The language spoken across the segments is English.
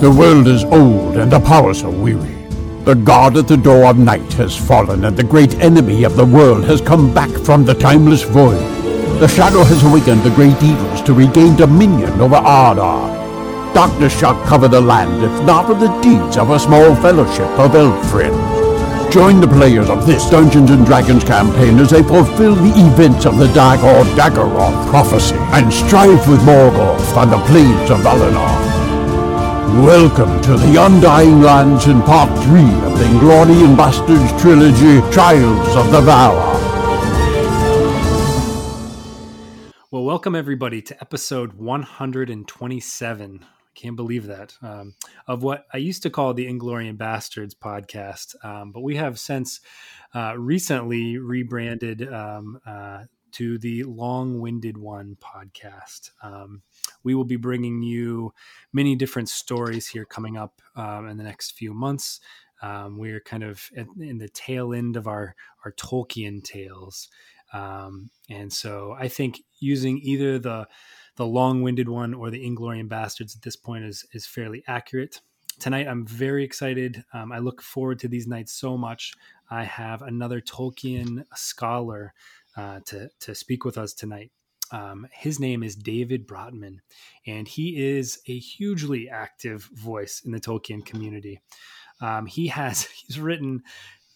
The world is old and the powers are weary. The god at the door of night has fallen, and the great enemy of the world has come back from the timeless void. The shadow has awakened the great evils to regain dominion over Arda. Darkness shall cover the land, if not with the deeds of a small fellowship of elf friends. Join the players of this Dungeons and Dragons campaign as they fulfill the events of the Dagor Dagorath prophecy and strive with Morgoth on the plains of Valinor. Welcome to the Undying Lands in Part 3 of the Inglorious Bastards trilogy, Trials of the Valar. Well, welcome everybody to episode 127. Can't believe that. Um, of what I used to call the Inglorious Bastards podcast, um, but we have since uh, recently rebranded um, uh, to the Long Winded One podcast. Um, we will be bringing you many different stories here coming up um, in the next few months. Um, we're kind of in the tail end of our our Tolkien tales, um, and so I think using either the the long-winded one or the Inglorian Bastards at this point is is fairly accurate. Tonight, I'm very excited. Um, I look forward to these nights so much. I have another Tolkien scholar uh, to to speak with us tonight. Um, his name is David Bratman, and he is a hugely active voice in the Tolkien community. Um, he has he's written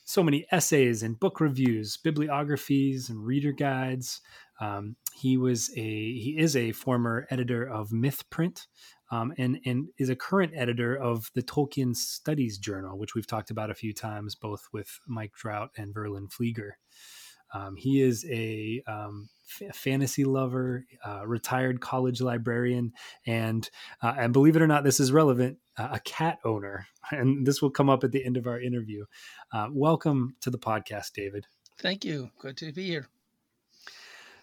so many essays and book reviews, bibliographies, and reader guides. Um, he was a he is a former editor of Mythprint, um, and and is a current editor of the Tolkien Studies Journal, which we've talked about a few times, both with Mike Drout and Verlyn Flieger. Um, he is a um, f- fantasy lover, uh, retired college librarian, and uh, and believe it or not, this is relevant. Uh, a cat owner, and this will come up at the end of our interview. Uh, welcome to the podcast, David. Thank you. Good to be here.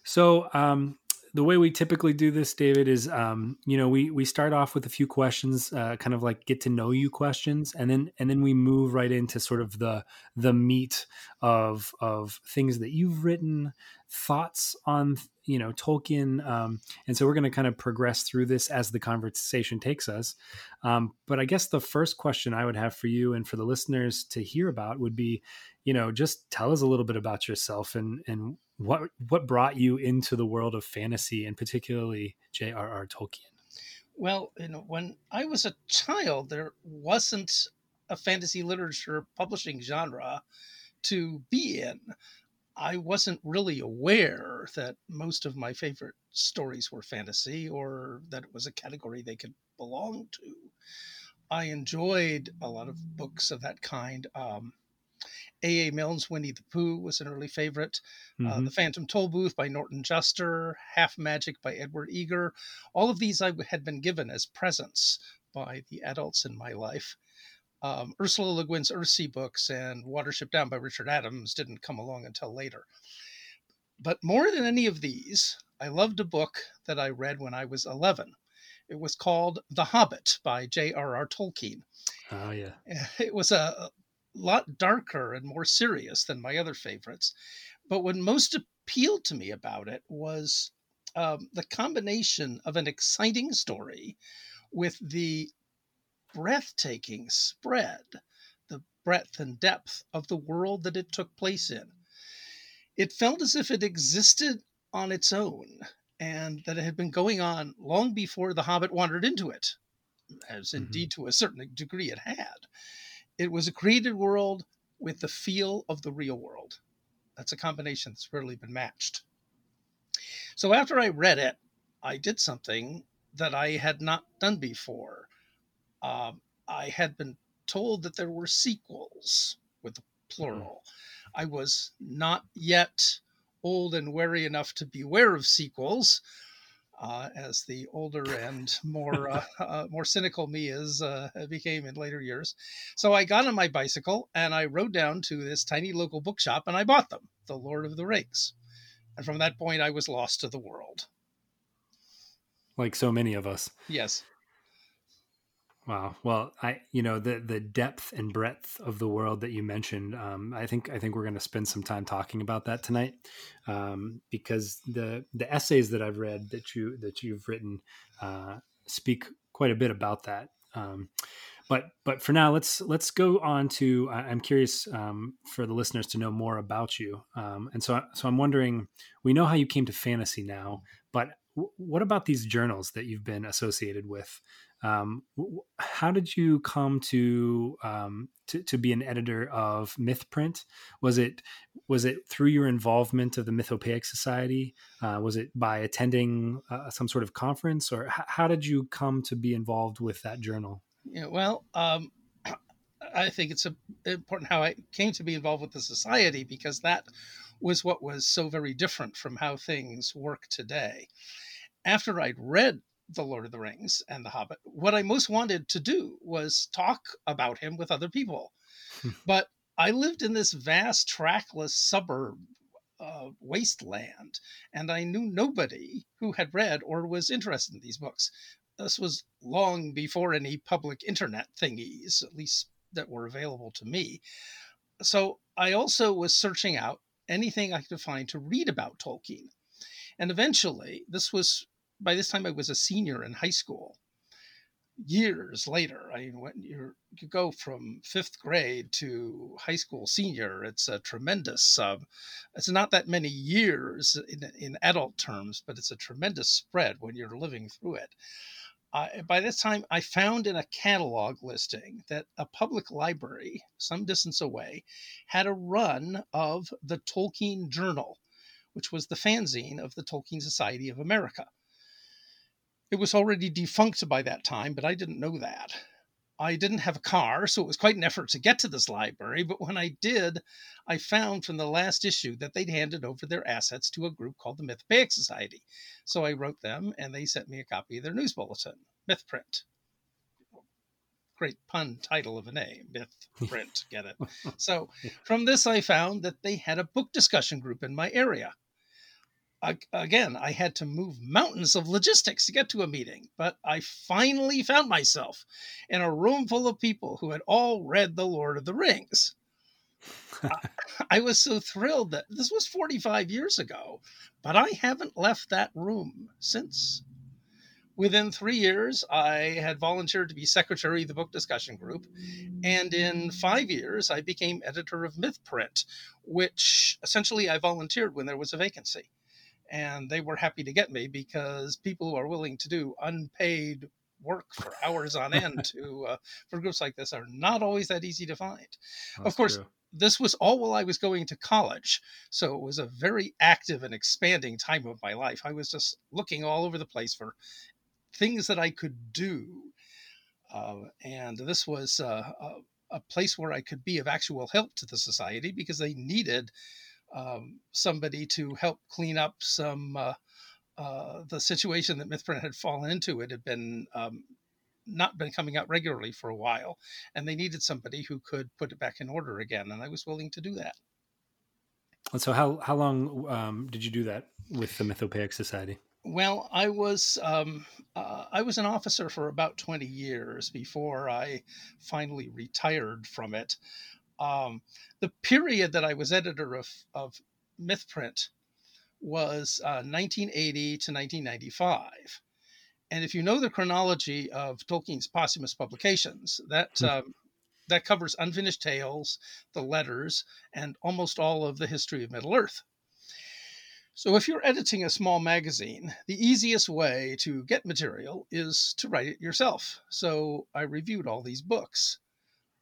So, um, the way we typically do this, David, is um, you know we we start off with a few questions, uh, kind of like get to know you questions, and then and then we move right into sort of the the meat of of things that you've written, thoughts on you know Tolkien, um, and so we're going to kind of progress through this as the conversation takes us. Um, but I guess the first question I would have for you and for the listeners to hear about would be, you know, just tell us a little bit about yourself and and what what brought you into the world of fantasy and particularly J.R.R. Tolkien? Well, you know, when I was a child, there wasn't a fantasy literature publishing genre to be in. I wasn't really aware that most of my favorite stories were fantasy or that it was a category they could belong to. I enjoyed a lot of books of that kind. Um, A.A. Milne's Winnie the Pooh was an early favorite. Uh, mm-hmm. Uh, the Phantom Tollbooth by Norton Juster, Half Magic by Edward Eager. All of these I had been given as presents by the adults in my life. Um, Ursula Le Guin's Earthsea books and Watership Down by Richard Adams didn't come along until later. But more than any of these, I loved a book that I read when I was 11. It was called The Hobbit by J.R.R. Tolkien. Oh, yeah. It was a, lot darker and more serious than my other favorites. But what most appealed to me about it was um, the combination of an exciting story with the breathtaking spread, the breadth and depth of the world that it took place in. It felt as if it existed on its own and that it had been going on long before The Hobbit wandered into it, as mm-hmm. indeed to a certain degree it had. It was a created world with the feel of the real world. That's a combination that's rarely been matched. So after I read it, I did something that I had not done before. Um, I had been told that there were sequels with the plural. Mm-hmm. I was not yet old and wary enough to beware of sequels, uh, as the older and more uh, uh, more cynical me is uh, became in later years. So I got on my bicycle and I rode down to this tiny local bookshop and I bought them, The Lord of the Rings. And from that point, I was lost to the world. Like so many of us. Yes. Wow. Well, I you know the the depth and breadth of the world that you mentioned. Um, I think I think we're going to spend some time talking about that tonight, um, because the the essays that I've read that you that you've written uh, speak quite a bit about that. Um, but but for now, let's let's go on to. I'm curious um, for the listeners to know more about you, um, and so so I'm wondering. We know how you came to fantasy now, but what about these journals that you've been associated with? Um, how did you come to, um, to to be an editor of Mythprint? Was it was it through your involvement of the Mythopoeic Society? Uh, was it by attending uh, some sort of conference, or h- how did you come to be involved with that journal? Yeah, well, um, I think it's a, important how I came to be involved with the society because that was what was so very different from how things work today. After I'd read the Lord of the Rings and The Hobbit, what I most wanted to do was talk about him with other people. But I lived in this vast, trackless suburb uh, wasteland, and I knew nobody who had read or was interested in these books. This was long before any public internet thingies, at least that were available to me. So I also was searching out anything I could find to read about Tolkien. And eventually, this was by this time I was a senior in high school. Years later, I mean, when you you go from fifth grade to high school senior, it's a tremendous. Uh, it's not that many years in in adult terms, but it's a tremendous spread when you're living through it. Uh, by this time, I found in a catalog listing that a public library, some distance away, had a run of the Tolkien Journal, which was the fanzine of the Tolkien Society of America. It was already defunct by that time, but I didn't know that. I didn't have a car, so it was quite an effort to get to this library. But when I did, I found from the last issue that they'd handed over their assets to a group called the Mythopoeic Society. So I wrote them, and they sent me a copy of their news bulletin, Mythprint. Great pun title of a name, Mythprint, get it? So from this, I found that they had a book discussion group in my area again, I had to move mountains of logistics to get to a meeting, but I finally found myself in a room full of people who had all read The Lord of the Rings. I, I was so thrilled that this was 45 years ago, but I haven't left that room since. Within three years, I had volunteered to be secretary of the book discussion group. And in five years, I became editor of Mythprint, which essentially I volunteered when there was a vacancy and they were happy to get me because people who are willing to do unpaid work for hours on end to uh, for groups like this are not always that easy to find. That's of course, true. this was all while I was going to college, so it was a very active and expanding time of my life. I was just looking all over the place for things that I could do, uh, and this was uh, a, a place where I could be of actual help to the society because they needed um, somebody to help clean up some uh, uh, the situation that Mythprint had fallen into. It had been um, not been coming out regularly for a while, and they needed somebody who could put it back in order again, and I was willing to do that. And so, how how long um, did you do that with the Mythopoeic Society? Well, I was um, uh, I was an officer for about twenty years before I finally retired from it. Um, the period that I was editor of, of Mythprint was uh, 1980 to 1995. And if you know the chronology of Tolkien's posthumous publications, that mm. um, that covers Unfinished Tales, the letters, and almost all of the history of Middle Earth. So, if you're editing a small magazine, the easiest way to get material is to write it yourself. So, I reviewed all these books.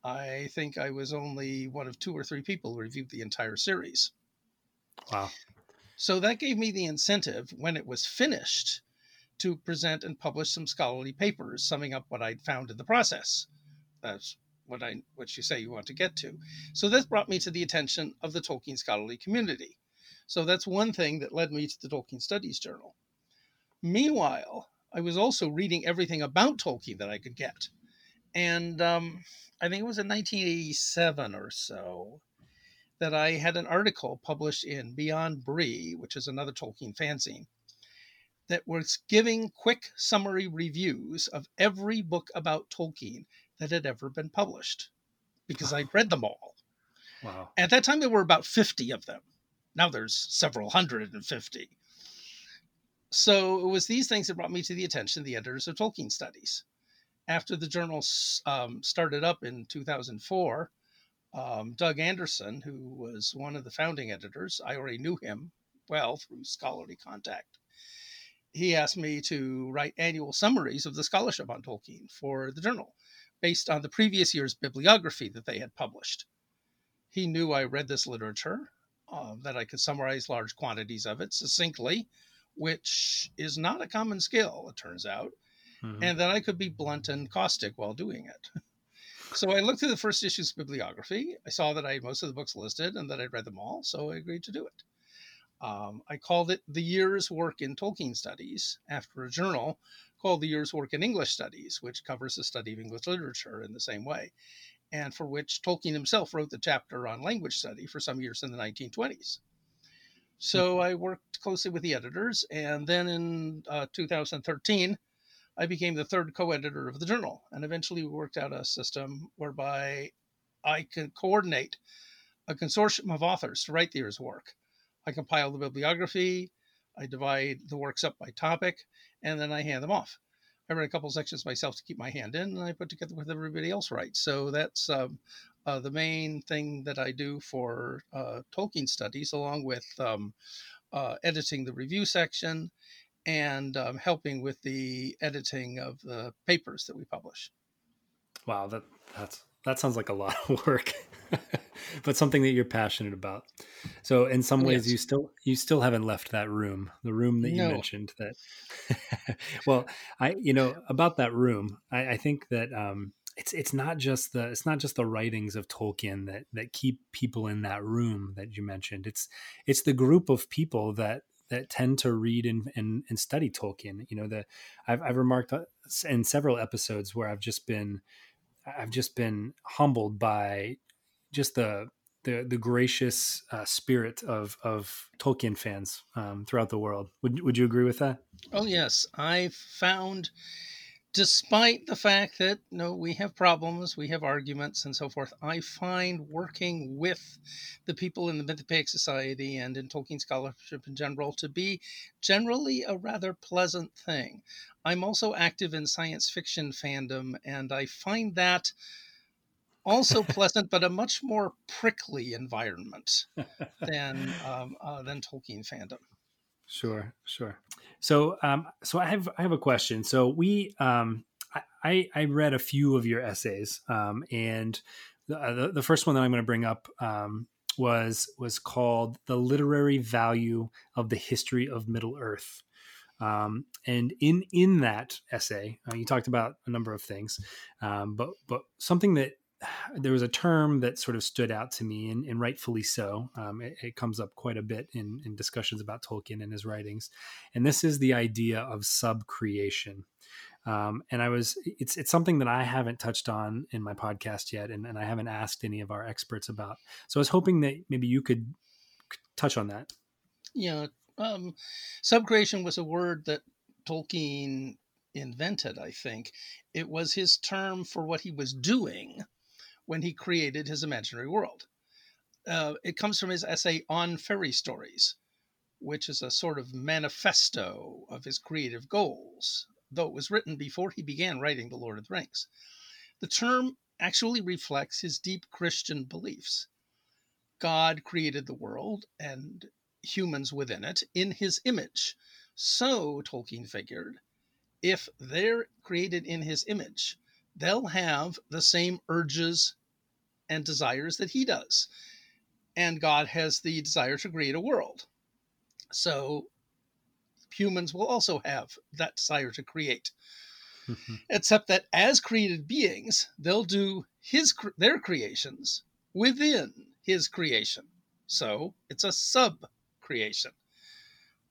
I think I was only one of two or three people who reviewed the entire series. Wow. So that gave me the incentive when it was finished to present and publish some scholarly papers summing up what I'd found in the process. That's what I what you say you want to get to. So this brought me to the attention of the Tolkien scholarly community. So that's one thing that led me to the Tolkien Studies Journal. Meanwhile, I was also reading everything about Tolkien that I could get. And um, I think it was in 1987 or so that I had an article published in Beyond Bree, which is another Tolkien fanzine, that was giving quick summary reviews of every book about Tolkien that had ever been published because I'd read them all. Wow. At that time, there were about 50 of them. Now there's several hundred and fifty. So it was these things that brought me to the attention of the editors of Tolkien studies After the journal um, started up in 2004, um, Doug Anderson, who was one of the founding editors, I already knew him well through scholarly contact. He asked me to write annual summaries of the scholarship on Tolkien for the journal based on the previous year's bibliography that they had published. He knew I read this literature, uh, that I could summarize large quantities of it succinctly, which is not a common skill, it turns out, mm-hmm. and that I could be blunt and caustic while doing it. so I looked through the first issue's bibliography. I saw that I had most of the books listed and that I'd read them all, so I agreed to do it. Um, I called it the year's work in Tolkien studies after a journal called the year's work in English studies, which covers the study of English literature in the same way, and for which Tolkien himself wrote the chapter on language study for some years in the 1920s. So mm-hmm. I worked closely with the editors, and then in uh, 2013, I became the third co editor of the journal, and eventually we worked out a system whereby I coordinate a consortium of authors to write the year's work. I compile the bibliography, I divide the works up by topic, and then I hand them off. I write a couple sections myself to keep my hand in, and I put together what everybody else writes. So that's um, uh, the main thing that I do for uh, Tolkien studies, along with um, uh, editing the review section and um, helping with the editing of the papers that we publish. Wow, that that's that sounds like a lot of work. but something that you're passionate about. So in some ways yes. you still you still haven't left that room, the room that you no. mentioned that well, I you know, about that room, I, I think that um it's it's not just the it's not just the writings of Tolkien that that keep people in that room that you mentioned. It's it's the group of people that that tend to read and, and, and study Tolkien. You know, the I've, I've remarked uh, in several episodes where I've just been I've just been humbled by just the the the gracious uh, spirit of of Tolkien fans um, throughout the world. Would would you agree with that? Oh yes, I found, despite the fact that you no, know, we have problems, we have arguments, and so forth. I find working with the people in the Mythopoeic Society and in Tolkien scholarship in general to be generally a rather pleasant thing. I'm also active in science fiction fandom, and I find that also pleasant, but a much more prickly environment than um, uh, than Tolkien fandom. Sure, sure. So, um, so I have I have a question. So we, um, I I read a few of your essays, um, and the, uh, the, the first one that I'm going to bring up um, was was called "The Literary Value of the History of Middle Earth." Um, and in in that essay, uh, you talked about a number of things, um, but but something that there was a term that sort of stood out to me, and, and rightfully so. Um, it, it, comes up quite a bit in, in discussions about Tolkien and his writings, and this is the idea of subcreation. Um, and I was it's it's something that I haven't touched on in my podcast yet, and, and I haven't asked any of our experts about. So I was hoping that maybe you could touch on that. Yeah, um, subcreation was a word that Tolkien invented. I think it was his term for what he was doing when he created his imaginary world. Uh, it comes from his essay on fairy stories, which is a sort of manifesto of his creative goals, though it was written before he began writing The Lord of the Rings. The term actually reflects his deep Christian beliefs. God created the world and humans within it in his image. So, Tolkien figured, if they're created in his image, they'll have the same urges and desires that he does. And God has the desire to create a world. So humans will also have that desire to create. Mm-hmm. Except that as created beings, they'll do his their creations within his creation. So it's a sub creation.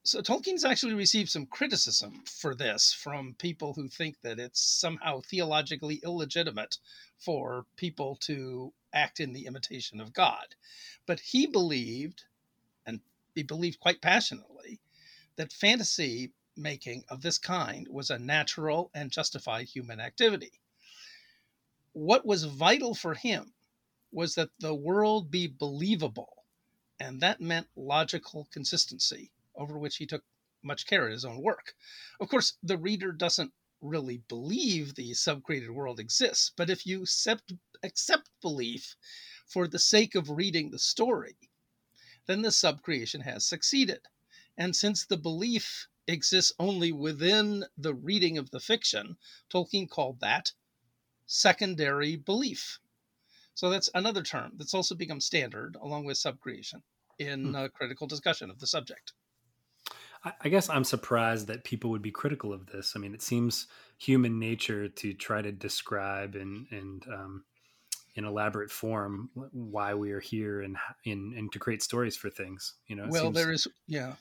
So Tolkien's actually received some criticism for this from people who think that it's somehow theologically illegitimate for people to act in the imitation of God. But he believed, and he believed quite passionately, that fantasy making of this kind was a natural and justified human activity. What was vital for him was that the world be believable, and that meant logical consistency, over which he took much care in his own work. Of course, the reader doesn't really believe the subcreated world exists, but if you accept, accept belief for the sake of reading the story, then the subcreation has succeeded. And since the belief exists only within the reading of the fiction, Tolkien called that secondary belief. So that's another term that's also become standard along with subcreation in hmm. critical discussion of the subject. I guess I'm surprised that people would be critical of this. I mean, it seems human nature to try to describe and and um, in elaborate form why we are here and in and to create stories for things. You know. Well, seems... there is yeah,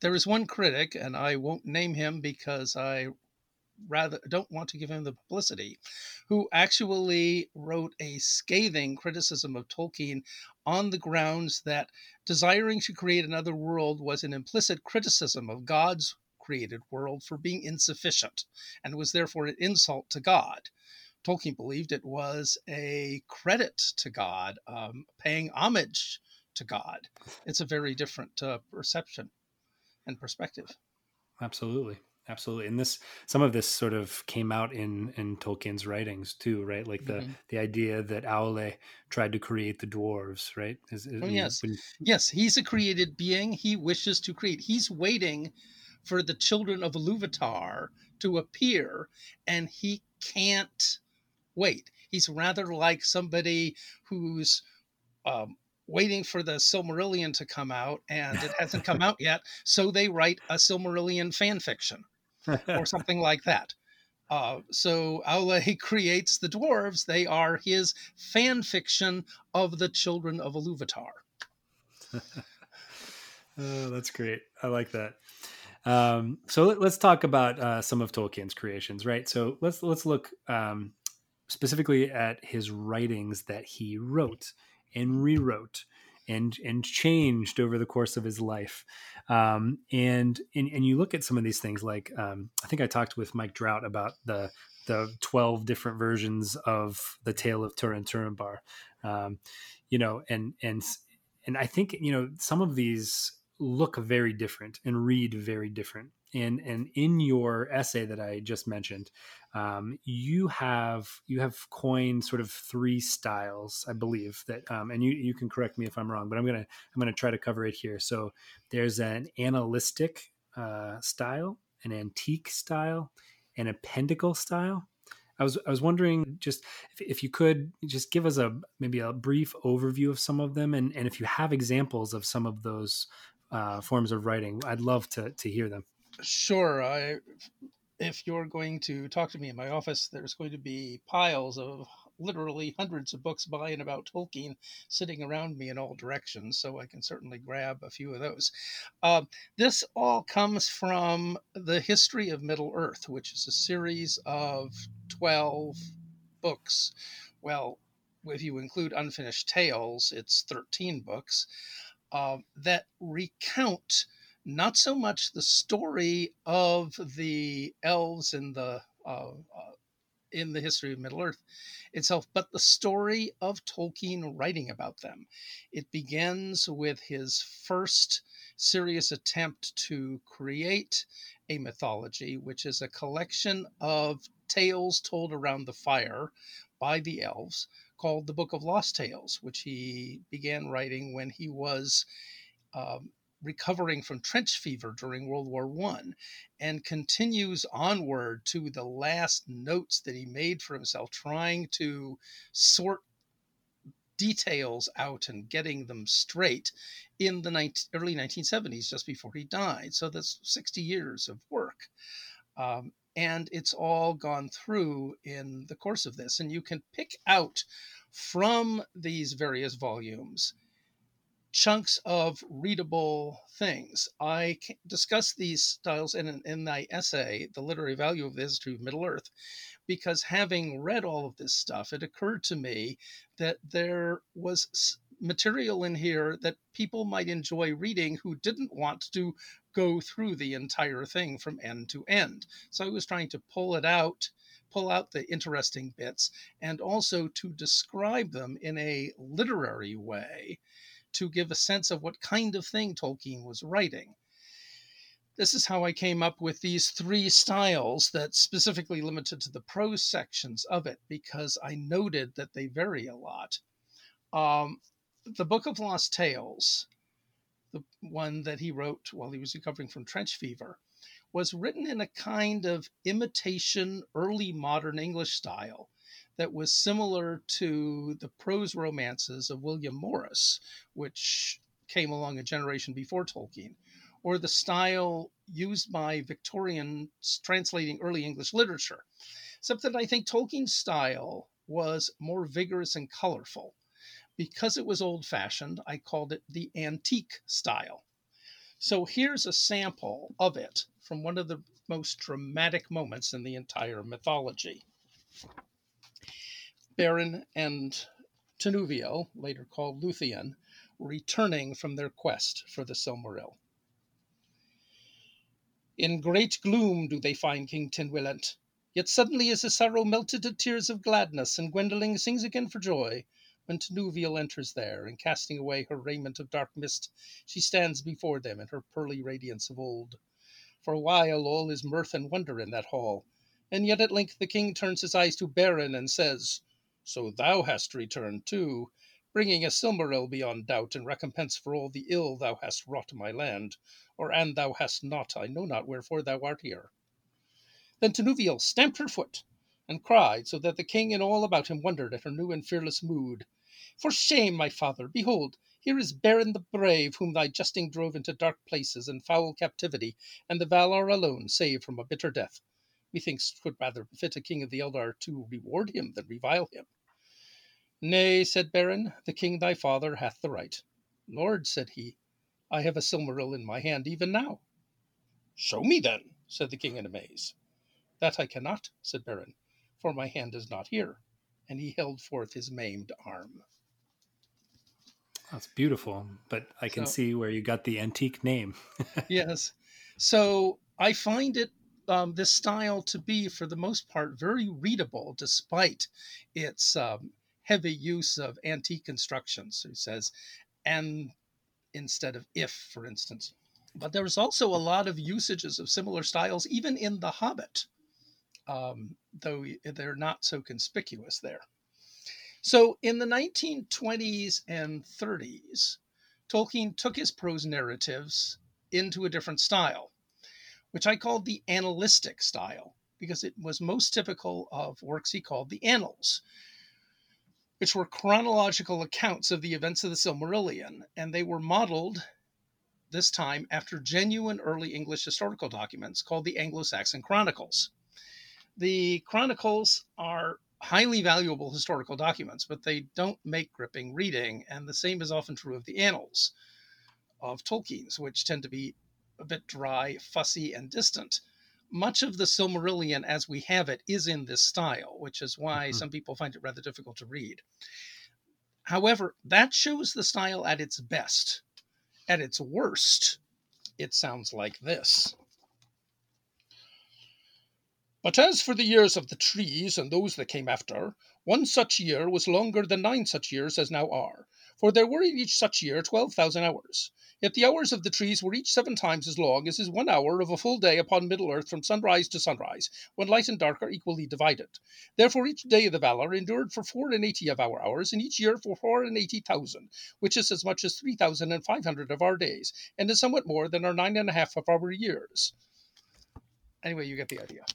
there is one critic, and I won't name him because I rather don't want to give him the publicity, who actually wrote a scathing criticism of Tolkien on the grounds that desiring to create another world was an implicit criticism of God's created world for being insufficient and was therefore an insult to God. Tolkien believed it was a credit to God, um, paying homage to God. It's a very different uh, perception and perspective. Absolutely absolutely and this some of this sort of came out in in tolkien's writings too right? Like the mm-hmm. the idea that aule tried to create the dwarves right? Is, is, oh, yes. when... yes he's a created being he wishes to create. He's waiting for the children of Iluvatar to appear and he can't wait. He's rather like somebody who's um, waiting for the Silmarillion to come out, and it hasn't come out yet. So they write a Silmarillion fan fiction or something like that. Uh, so Aule creates the dwarves. They are his fan fiction of the children of Iluvatar. oh, that's great. I like that. Um, so let, us talk about uh, some of Tolkien's creations, right? So let's let's look um, specifically at his writings that he wrote and rewrote and and changed over the course of his life. Um, and, and and you look at some of these things, like um, I think I talked with Mike Drout about the the twelve different versions of the tale of Turin Turambar. Um, you know, and and and I think you know some of these look very different and read very different. And and in your essay that I just mentioned, um, you have you have coined sort of three styles, I believe that, um, and you you can correct me if I'm wrong, but I'm gonna I'm gonna try to cover it here. So there's an annalistic uh, style, an antique style, and an appendical style. I was I was wondering just if, if you could just give us a maybe a brief overview of some of them, and and if you have examples of some of those uh, forms of writing, I'd love to to hear them. Sure. I if you're going to talk to me in my office, there's going to be piles of literally hundreds of books by and about Tolkien sitting around me in all directions, so I can certainly grab a few of those. Uh, this all comes from the History of Middle Earth, which is a series of 12 books. Well, if you include Unfinished Tales, it's 13 books uh, that recount not so much the story of the elves in the uh, uh, in the history of Middle Earth itself, but the story of Tolkien writing about them. It begins with his first serious attempt to create a mythology, which is a collection of tales told around the fire by the elves, called the Book of Lost Tales, which he began writing when he was um, recovering from trench fever during World War One, and continues onward to the last notes that he made for himself, trying to sort details out and getting them straight in the 19, early 1970s, just before he died. So that's 60 years of work. Um, and it's all gone through in the course of this. And you can pick out from these various volumes chunks of readable things. I discuss these styles in, in my essay, The Literary Value of the History of Middle Earth, because having read all of this stuff, it occurred to me that there was material in here that people might enjoy reading who didn't want to go through the entire thing from end to end. So I was trying to pull it out pull out the interesting bits and also to describe them in a literary way to give a sense of what kind of thing Tolkien was writing. this is how I came up with these three styles that specifically limited to the prose sections of it because I noted that they vary a lot. Um, the Book of Lost Tales, the one that he wrote while he was recovering from trench fever, was written in a kind of imitation early modern English style that was similar to the prose romances of William Morris, which came along a generation before Tolkien, or the style used by Victorians translating early English literature. Except that I think Tolkien's style was more vigorous and colorful. Because it was old fashioned, I called it the antique style. So here's a sample of it from one of the most dramatic moments in the entire mythology. Beren and Tinuviel, later called Luthien, returning from their quest for the Silmaril. In great gloom do they find King Tinwelint. Yet suddenly is his sorrow melted to tears of gladness, and Gwendolen sings again for joy. When Tinuviel enters there, and casting away her raiment of dark mist, she stands before them in her pearly radiance of old. For a while all is mirth and wonder in that hall, and yet at length the king turns his eyes to Beren and says, So thou hast returned too, bringing a Silmaril beyond doubt in recompense for all the ill thou hast wrought my land, or an thou hast not, I know not wherefore thou art here. Then Tinuviel stamped her foot and cried, so that the king and all about him wondered at her new and fearless mood. For shame, my father! Behold, here is Beren the brave, whom thy jesting drove into dark places and foul captivity, and the Valar alone saved from a bitter death. Methinks twould rather befit a king of the Eldar to reward him than revile him. Nay, said Beren, the king thy father hath the right. Lord, said he, I have a Silmaril in my hand even now. Show me then, said the king in amaze. That I cannot, said Beren, for my hand is not here. And he held forth his maimed arm. That's beautiful, but I can so, see where you got the antique name. yes. So I find it um, this style to be, for the most part, very readable, despite its um, heavy use of antique constructions. He says, and instead of if, for instance. But there's also a lot of usages of similar styles, even in The Hobbit, um, though they're not so conspicuous there. So in the 1920s and 30s, Tolkien took his prose narratives into a different style, which I called the annalistic style, because it was most typical of works he called the annals, which were chronological accounts of the events of the Silmarillion, and they were modeled this time after genuine early English historical documents called the Anglo Saxon Chronicles. The Chronicles are highly valuable historical documents, but they don't make gripping reading, and the same is often true of the Annals of Tolkien's, which tend to be a bit dry, fussy, and distant much of the Silmarillion as we have it is in this style, which is why mm-hmm. some people find it rather difficult to read. However, that shows the style at its best. At its worst, it sounds like this. But as for the years of the trees and those that came after, one such year was longer than nine such years as now are, for there were in each such year twelve thousand hours. Yet the hours of the trees were each seven times as long as is one hour of a full day upon Middle Earth from sunrise to sunrise, when light and dark are equally divided. Therefore each day of the Valar endured for four and eighty of our hours, and each year for four and eighty thousand, which is as much as three thousand and five hundred of our days, and is somewhat more than our nine and a half of our years anyway, you get the idea.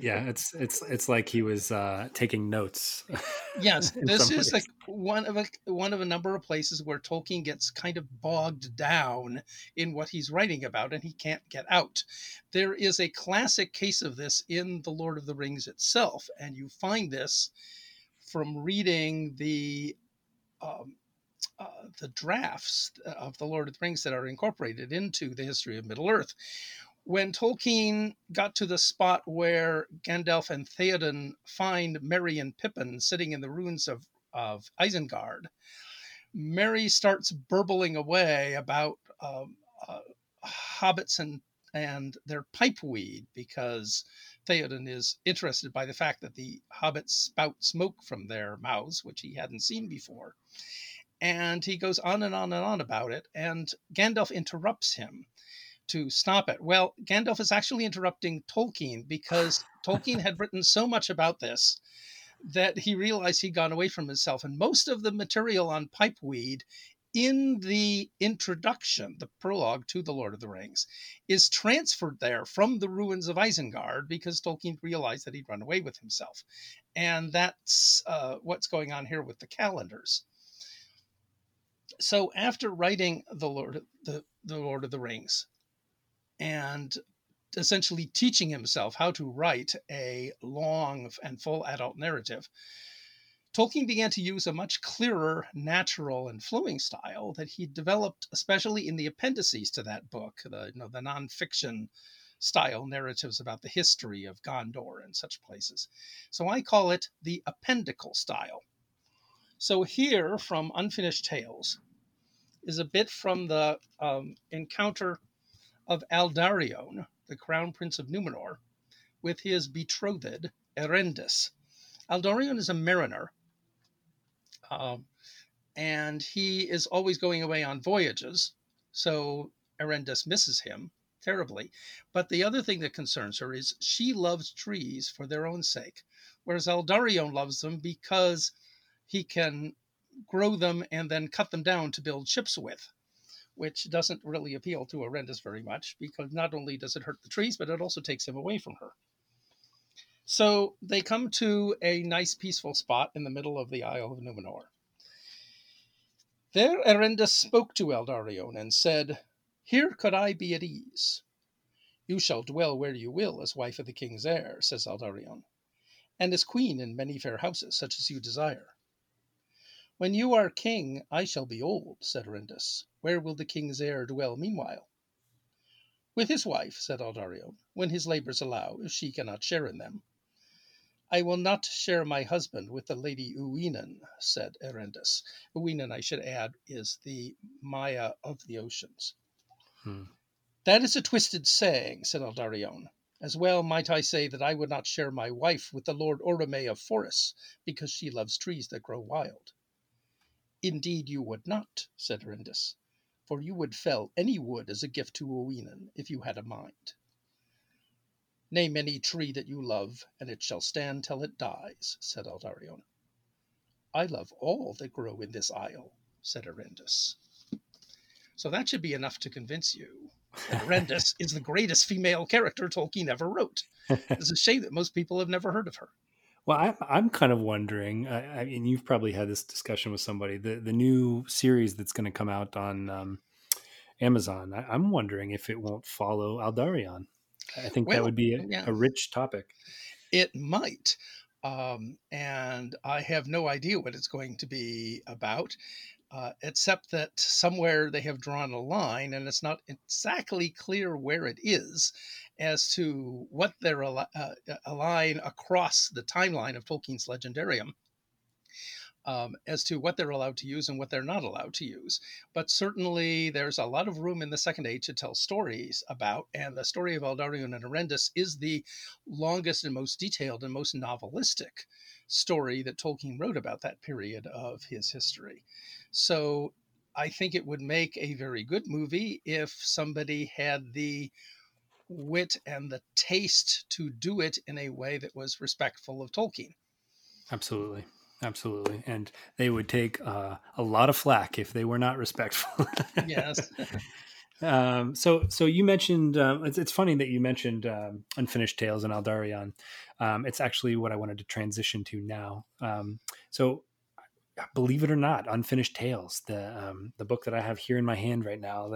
Yeah, it's it's it's like he was uh, taking notes. yes, this is like one of a one of a number of places where Tolkien gets kind of bogged down in what he's writing about, and he can't get out. There is a classic case of this in the Lord of the Rings itself, and you find this from reading the. Um, uh, the drafts of the Lord of the Rings that are incorporated into the history of Middle Earth, when Tolkien got to the spot where Gandalf and Theoden find Merry and Pippin sitting in the ruins of, of Isengard, Merry starts burbling away about um, uh, hobbits and, and their pipeweed because Theoden is interested by the fact that the hobbits spout smoke from their mouths, which he hadn't seen before. And he goes on and on and on about it, and Gandalf interrupts him to stop it. Well, Gandalf is actually interrupting Tolkien because Tolkien had written so much about this that he realized he'd gone away from himself. And most of the material on pipeweed in the introduction, the prologue to The Lord of the Rings, is transferred there from the ruins of Isengard because Tolkien realized that he'd run away with himself. And that's uh, what's going on here with the calendars. So after writing the Lord, the, the Lord of the Rings, and essentially teaching himself how to write a long and full adult narrative, Tolkien began to use a much clearer, natural, and flowing style that he developed, especially in the appendices to that book, the, you know, the nonfiction style narratives about the history of Gondor and such places. So I call it the appendical style. So here from Unfinished Tales is a bit from the um, encounter of Aldarion, the crown prince of Numenor, with his betrothed Erendis. Aldarion is a mariner um, and he is always going away on voyages. So Erendis misses him terribly. But the other thing that concerns her is she loves trees for their own sake, whereas Aldarion loves them because he can grow them and then cut them down to build ships with, which doesn't really appeal to Erendis very much because not only does it hurt the trees, but it also takes him away from her. So they come to a nice, peaceful spot in the middle of the Isle of Numenor. There Erendis spoke to Aldarion and said, Here could I be at ease. You shall dwell where you will as wife of the king's heir, says Aldarion, and as queen in many fair houses, such as you desire. When you are king, I shall be old, said Erendis. Where will the king's heir dwell meanwhile? With his wife, said Aldarion, when his labors allow, if she cannot share in them. I will not share my husband with the Lady Uinen, said Erendis. Uinen, I should add, is the Maia of the oceans. Hmm. That is a twisted saying, said Aldarion. As well might I say that I would not share my wife with the Lord Orome of forests, because she loves trees that grow wild. Indeed you would not, said Erendis, for you would fell any wood as a gift to Uinen if you had a mind. Name any tree that you love, and it shall stand till it dies, said Aldarion. I love all that grow in this isle, said Erendis. So that should be enough to convince you that Erendis is the greatest female character Tolkien ever wrote. It's a shame that most people have never heard of her. Well, I, I'm kind of wondering. I, I mean, you've probably had this discussion with somebody. The the new series that's going to come out on um, Amazon. I, am wondering if it won't follow Aldarion. I think well, that would be a, yeah. a, rich topic. It might. Um, and I have no idea what it's going to be about, uh, except that somewhere they have drawn a line, and it's not exactly clear where it is as to what they're uh, a line across the timeline of Tolkien's Legendarium um, as to what they're allowed to use and what they're not allowed to use. But certainly, there's a lot of room in the Second Age to tell stories about, and the story of Aldarion and Erendis is the longest and most detailed and most novelistic story that Tolkien wrote about that period of his history. So I think it would make a very good movie if somebody had the wit and the taste to do it in a way that was respectful of Tolkien. Absolutely. Absolutely, and they would take uh, a lot of flack if they were not respectful. yes. Um, so, so you mentioned um, it's, it's, funny that you mentioned um, unfinished tales and Aldarion. Um, it's actually what I wanted to transition to now. Um, so, believe it or not, unfinished tales, the um, the book that I have here in my hand right now,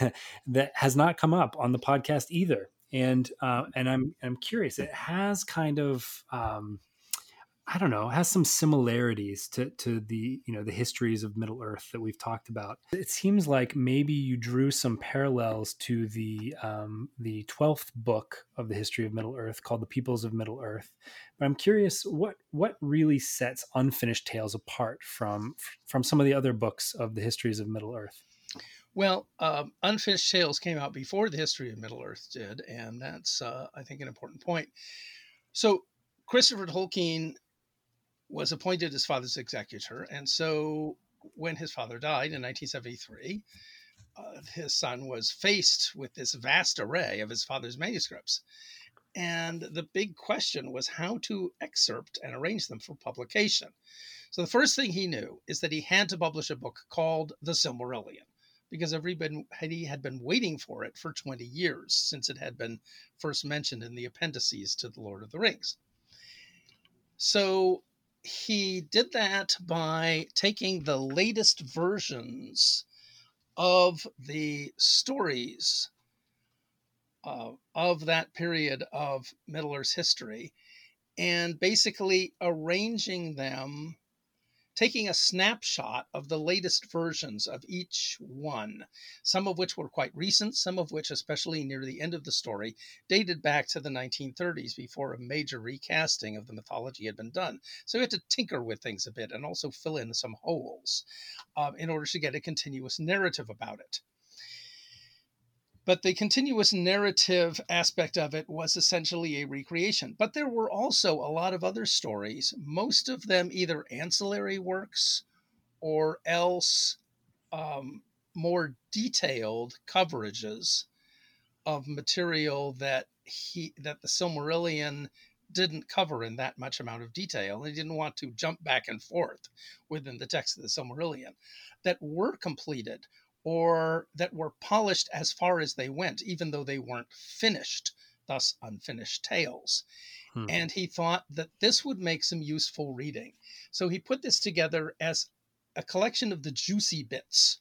that that has not come up on the podcast either. And uh, and I'm I'm curious. It has kind of I don't know, has some similarities to to the you know the histories of Middle Earth that we've talked about. It seems like maybe you drew some parallels to the um, the twelfth book of the history of Middle Earth called the Peoples of Middle Earth. But I'm curious what what really sets Unfinished Tales apart from from some of the other books of the histories of Middle Earth. Well, um, Unfinished Tales came out before the history of Middle Earth did, and that's uh, I think an important point. So Christopher Tolkien was appointed his father's executor. And so when his father died in 1973, uh, his son was faced with this vast array of his father's manuscripts. And the big question was how to excerpt and arrange them for publication. So the first thing he knew is that he had to publish a book called The Silmarillion because everybody had been waiting for it for 20 years since it had been first mentioned in the appendices to The Lord of the Rings. So he did that by taking the latest versions of the stories uh, of that period of Middle history and basically arranging them taking a snapshot of the latest versions of each one, some of which were quite recent, some of which, especially near the end of the story, dated back to the 1930s before a major recasting of the mythology had been done. So we had to tinker with things a bit and also fill in some holes uh, in order to get a continuous narrative about it. But the continuous narrative aspect of it was essentially a recreation. But there were also a lot of other stories, most of them either ancillary works or else um, more detailed coverages of material that he that the Silmarillion didn't cover in that much amount of detail. He didn't want to jump back and forth within the text of the Silmarillion that were completed or that were polished as far as they went, even though they weren't finished, thus unfinished tales. Hmm. And he thought that this would make some useful reading. So he put this together as a collection of the juicy bits,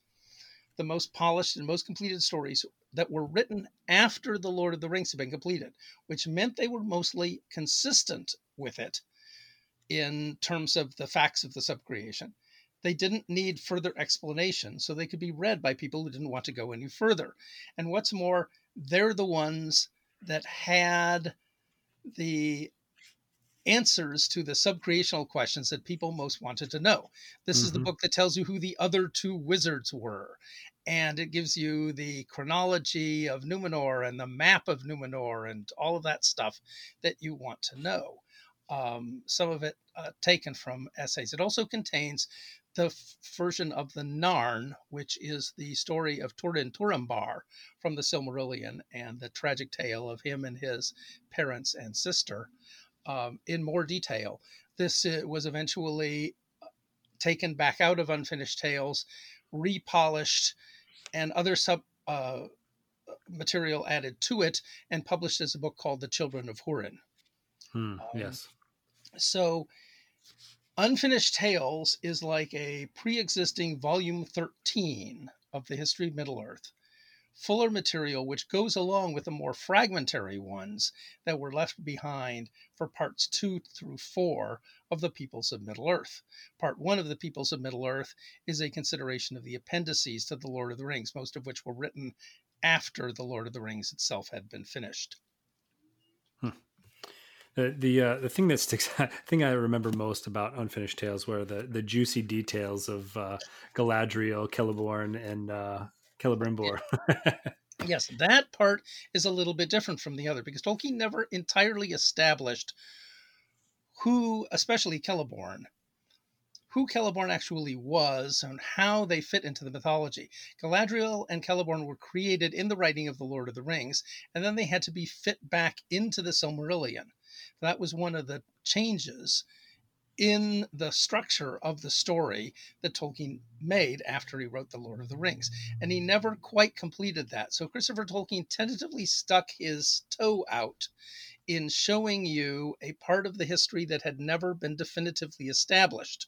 the most polished and most completed stories that were written after The Lord of the Rings had been completed, which meant they were mostly consistent with it in terms of the facts of the subcreation they didn't need further explanation, so they could be read by people who didn't want to go any further. And what's more, they're the ones that had the answers to the subcreational questions that people most wanted to know. This mm-hmm. is the mm-hmm. book that tells you who the other two wizards were. And it gives you the chronology of Numenor and the map of Numenor and all of that stuff that you want to know. Um, some of it uh, taken from essays. It also contains the f- version of the Narn, which is the story of Turin Turambar from the Silmarillion and the tragic tale of him and his parents and sister um, in more detail. This uh, was eventually uh, taken back out of Unfinished Tales, repolished, and other sub uh, material added to it, and published as a book called The Children of Hurin. Hmm, um, yes. So Unfinished Tales is like a pre existing volume 13 of the history of Middle Earth, fuller material which goes along with the more fragmentary ones that were left behind for parts two through four of the Peoples of Middle Earth. Part one of the Peoples of Middle Earth is a consideration of the appendices to The Lord of the Rings, most of which were written after The Lord of the Rings itself had been finished. The the uh, the thing that sticks, thing I remember most about Unfinished Tales were the the juicy details of uh, Galadriel, Celeborn, and uh, Celebrimbor. yes, that part is a little bit different from the other because Tolkien never entirely established who, especially Celeborn, who Celeborn actually was and how they fit into the mythology. Galadriel and Celeborn were created in the writing of The Lord of the Rings, and then they had to be fit back into the Silmarillion. That was one of the changes in the structure of the story that Tolkien made after he wrote The Lord of the Rings. And he never quite completed that. So Christopher Tolkien tentatively stuck his toe out in showing you a part of the history that had never been definitively established.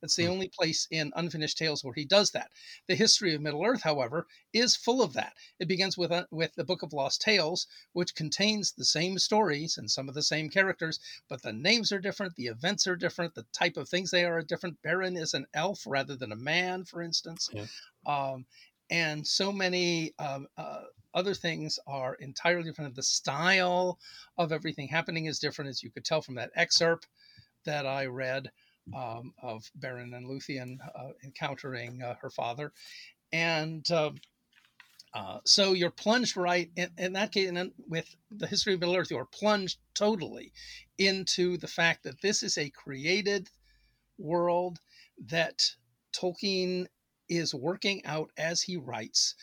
That's the hmm. only place in Unfinished Tales where he does that. The history of Middle Earth, however, is full of that. It begins with uh, with the Book of Lost Tales, which contains the same stories and some of the same characters, but the names are different, the events are different, the type of things they are different. Beren is an elf rather than a man, for instance. Yeah. Um, and so many um, uh, other things are entirely different. The style of everything happening is different, as you could tell from that excerpt that I read um, of Beren and Luthien uh, encountering uh, her father, and um, uh, so you're plunged right in, in that case. And with the history of Middle Earth, you are plunged totally into the fact that this is a created world that Tolkien is working out as he writes.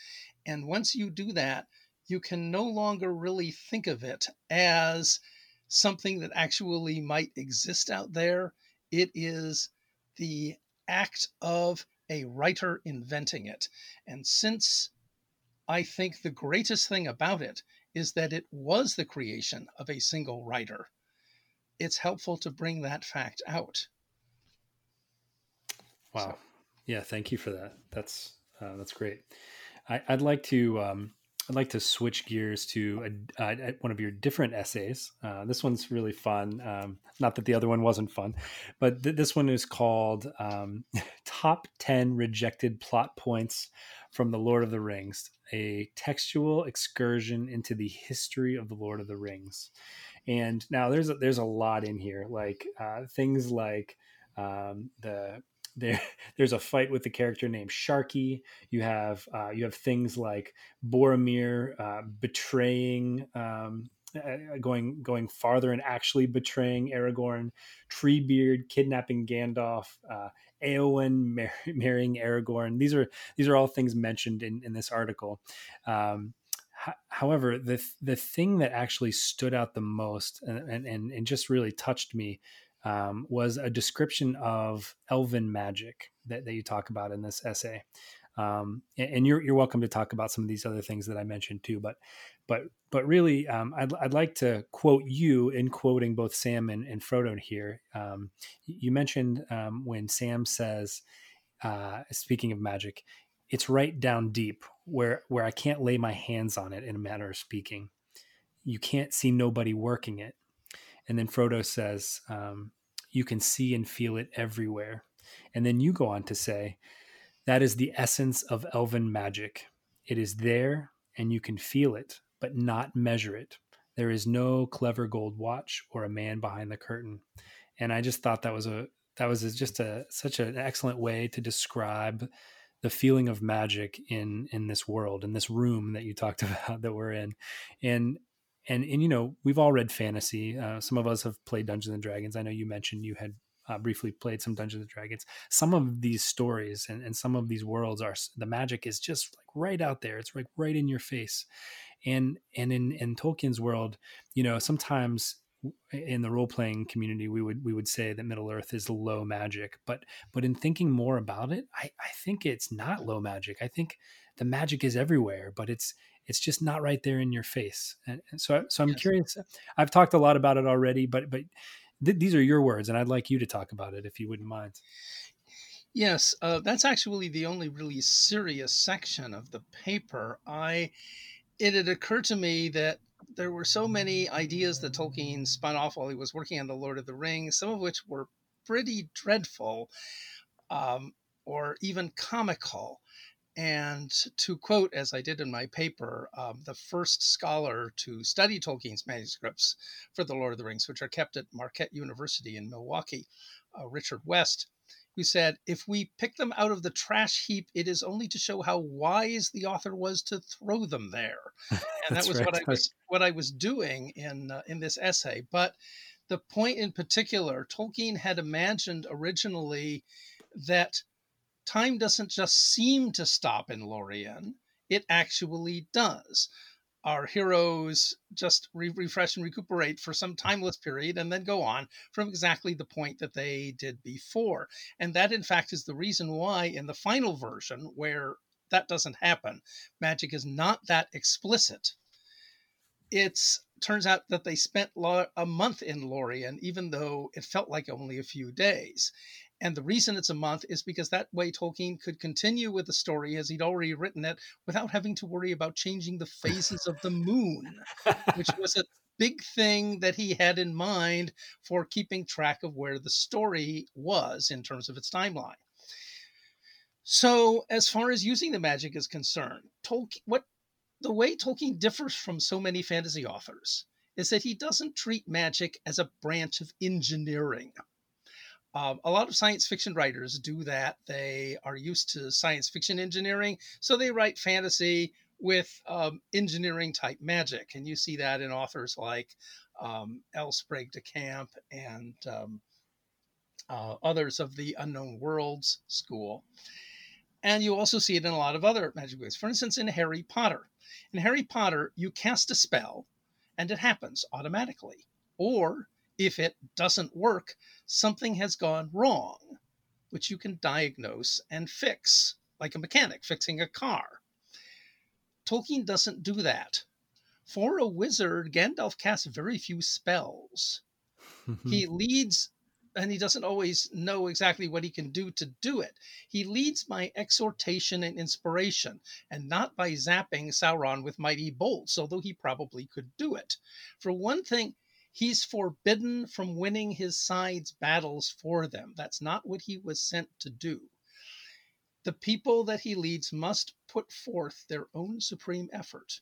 And once you do that, you can no longer really think of it as something that actually might exist out there. It is the act of a writer inventing it. And since I think the greatest thing about it is that it was the creation of a single writer, it's helpful to bring that fact out. Wow. So. Yeah, thank you for that. That's uh, that's great. I, would like to um, I'd like to switch gears to a, uh, one of your different essays. Uh, this one's really fun. Um, not that the other one wasn't fun, but th- this one is called um, "Top Ten Rejected Plot Points from the Lord of the Rings: A Textual Excursion into the History of the Lord of the Rings." And now there's a, there's a lot in here, like uh, things like um, the there there's a fight with the character named Sharky. You have uh, you have things like Boromir uh, betraying. Um, uh, going going farther and actually betraying Aragorn, Treebeard kidnapping Gandalf, uh, Eowyn mar- marrying Aragorn. These are these are all things mentioned in, in this article. Um, however, the the thing that actually stood out the most and, and and just really touched me um, was a description of elven magic that, that you talk about in this essay. Um, and, and you're, you're welcome to talk about some of these other things that I mentioned too, but, but, but really, um, I'd, I'd like to quote you in quoting both Sam and, and Frodo here. Um, you mentioned um, when Sam says, uh, speaking of magic, it's right down deep where, where I can't lay my hands on it in a manner of speaking. You can't see nobody working it and then Frodo says, um, You can see and feel it everywhere. And then you go on to say, That is the essence of elven magic. It is there and you can feel it, but not measure it. There is no clever gold watch or a man behind the curtain. And I just thought that was a that was just a such an excellent way to describe the feeling of magic in in this world in this room that you talked about that we're in and and and you know we've all read fantasy. Uh, some of us have played Dungeons and Dragons. I know you mentioned you had uh, briefly played some Dungeons and Dragons. Some of these stories and, and some of these worlds are the magic is just like right out there. It's like right in your face. And and in in Tolkien's world, you know, sometimes in the role playing community we would we would say that Middle Earth is low magic, but but in thinking more about it, I, I think it's not low magic. I think the magic is everywhere, but it's it's just not right there in your face. And, and so, so I'm yes. curious. I've talked a lot about it already, but but th- these are your words, and I'd like you to talk about it if you wouldn't mind. Yes, uh, that's actually the only really serious section of the paper. I it had occurred to me that there were so many ideas that Tolkien spun off while he was working on the Lord of the Rings, some of which were pretty dreadful um, or even comical. And to quote, as I did in my paper, um, the first scholar to study Tolkien's manuscripts for The Lord of the Rings, which are kept at Marquette University in Milwaukee, uh, Richard West, who said, If we pick them out of the trash heap, it is only to show how wise the author was to throw them there. And that was right. what I was what I was doing in uh, in this essay. But the point in particular, Tolkien had imagined originally that time doesn't just seem to stop in Lorien, it actually does. Our heroes just re- refresh and recuperate for some timeless period and then go on from exactly the point that they did before. And that, in fact, is the reason why, in the final version, where that doesn't happen, magic is not that explicit. It's turns out that they spent a month in Lorien, even though it felt like only a few days. And the reason it's a month is because that way Tolkien could continue with the story as he'd already written it without having to worry about changing the phases of the moon, which was a big thing that he had in mind for keeping track of where the story was in terms of its timeline. So, as far as using the magic is concerned, Tolkien, what the way Tolkien differs from so many fantasy authors is that he doesn't treat magic as a branch of engineering um, a lot of science fiction writers do that. They are used to science fiction engineering, so they write fantasy with um, engineering type magic. And you see that in authors like um, L. Sprague de Camp and um, uh, others of the Unknown Worlds school. And you also see it in a lot of other magic books. For instance, in Harry Potter. In Harry Potter, you cast a spell and it happens automatically. Or if it doesn't work, something has gone wrong, which you can diagnose and fix, like a mechanic fixing a car. Tolkien doesn't do that. For a wizard, Gandalf casts very few spells. he leads and he doesn't always know exactly what he can do to do it. He leads by exhortation and inspiration, and not by zapping Sauron with mighty bolts, although he probably could do it. For one thing, he's forbidden from winning his side's battles for them. That's not what he was sent to do. The people that he leads must put forth their own supreme effort.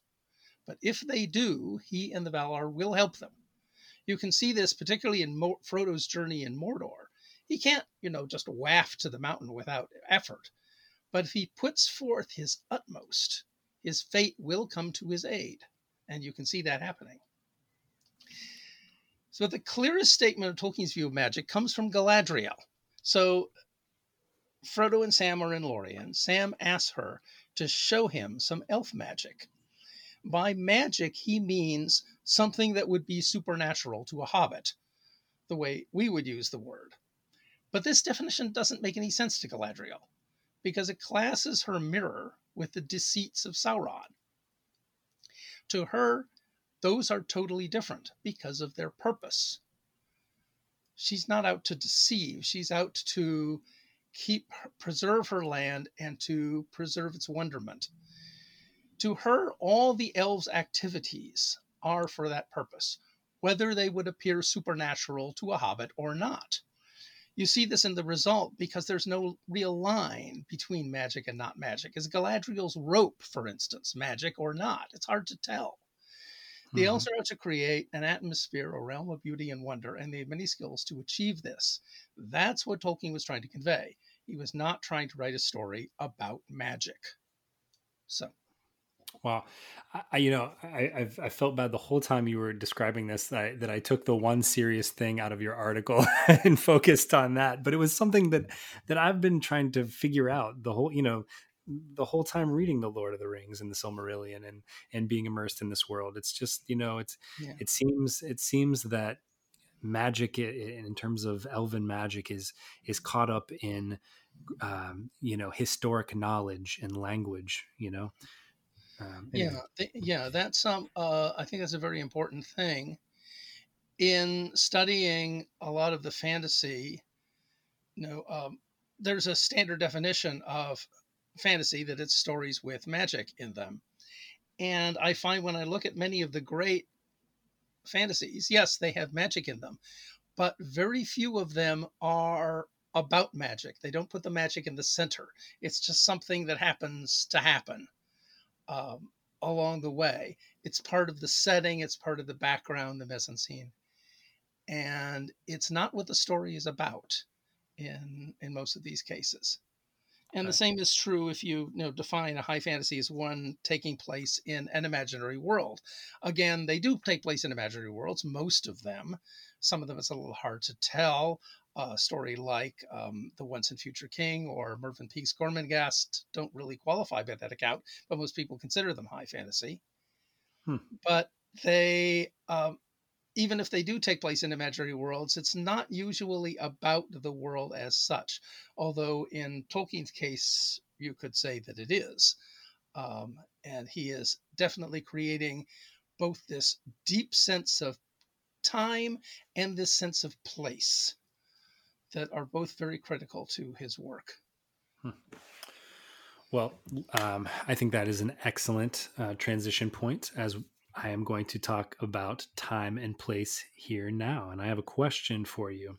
But if they do, he and the Valar will help them. You can see this particularly in Mo- Frodo's journey in Mordor. He can't, you know, just waft to the mountain without effort. But if he puts forth his utmost, his fate will come to his aid. And you can see that happening. So the clearest statement of Tolkien's view of magic comes from Galadriel. So Frodo and Sam are in Lorien. Sam asks her to show him some elf magic. By magic, he means something that would be supernatural to a hobbit, the way we would use the word. But this definition doesn't make any sense to Galadriel because it classes her mirror with the deceits of Sauron. To her, those are totally different because of their purpose. She's not out to deceive, she's out to keep preserve her land and to preserve its wonderment. To her, all the elves' activities are for that purpose, whether they would appear supernatural to a hobbit or not. You see this in the result because there's no real line between magic and not magic. Is Galadriel's rope, for instance, magic or not? It's hard to tell. The mm-hmm. elves are to create an atmosphere, a realm of beauty and wonder, and they have many skills to achieve this. That's what Tolkien was trying to convey. He was not trying to write a story about magic. So. Wow, I, you know, I, I've, I felt bad the whole time you were describing this that I, that I took the one serious thing out of your article and focused on that. But it was something that that I've been trying to figure out the whole, you know, the whole time reading the Lord of the Rings and the Silmarillion and and being immersed in this world. It's just you know, it's yeah. it seems it seems that magic in terms of elven magic is is caught up in um, you know historic knowledge and language. You know um, anyway. Yeah, th- yeah, that's um, uh, I think that's a very important thing in studying a lot of the fantasy. You know, um, there's a standard definition of fantasy that it's stories with magic in them, and I find when I look at many of the great fantasies, yes, they have magic in them, but very few of them are about magic. They don't put the magic in the center. It's just something that happens to happen um, along the way. It's part of the setting, it's part of the background, the mise en scene. And it's not what the story is about in in most of these cases. And the same is true if you, you know, define a high fantasy as one taking place in an imaginary world. Again, they do take place in imaginary worlds, most of them. Some of them it's a little hard to tell a story like um, The Once and Future King or Mervyn Peake's Gormenghast don't really qualify by that account, but most people consider them high fantasy. Hmm. But they, um, even if they do take place in imaginary worlds, it's not usually about the world as such. Although in Tolkien's case, you could say that it is. Um, and he is definitely creating both this deep sense of time and this sense of place that are both very critical to his work. Hmm. Well, um, I think that is an excellent uh, transition point as I am going to talk about time and place here now. And I have a question for you.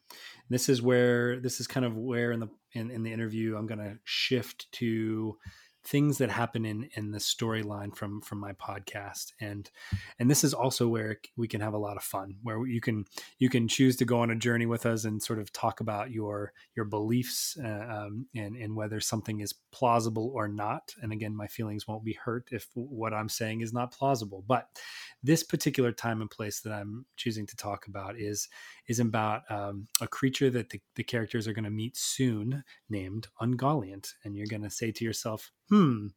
This is where this is kind of where in the in, in the interview I'm going to shift to things that happen in in the storyline from from my podcast. And and this is also where we can have a lot of fun where you can you can choose to go on a journey with us and sort of talk about your your beliefs uh, um, and and whether something is plausible or not. And again my feelings won't be hurt if what i'm saying is not plausible. But this particular time and place that i'm choosing to talk about is is about um, a creature that the, the characters are going to meet soon named ungoliant. And you're going to say to yourself hmm,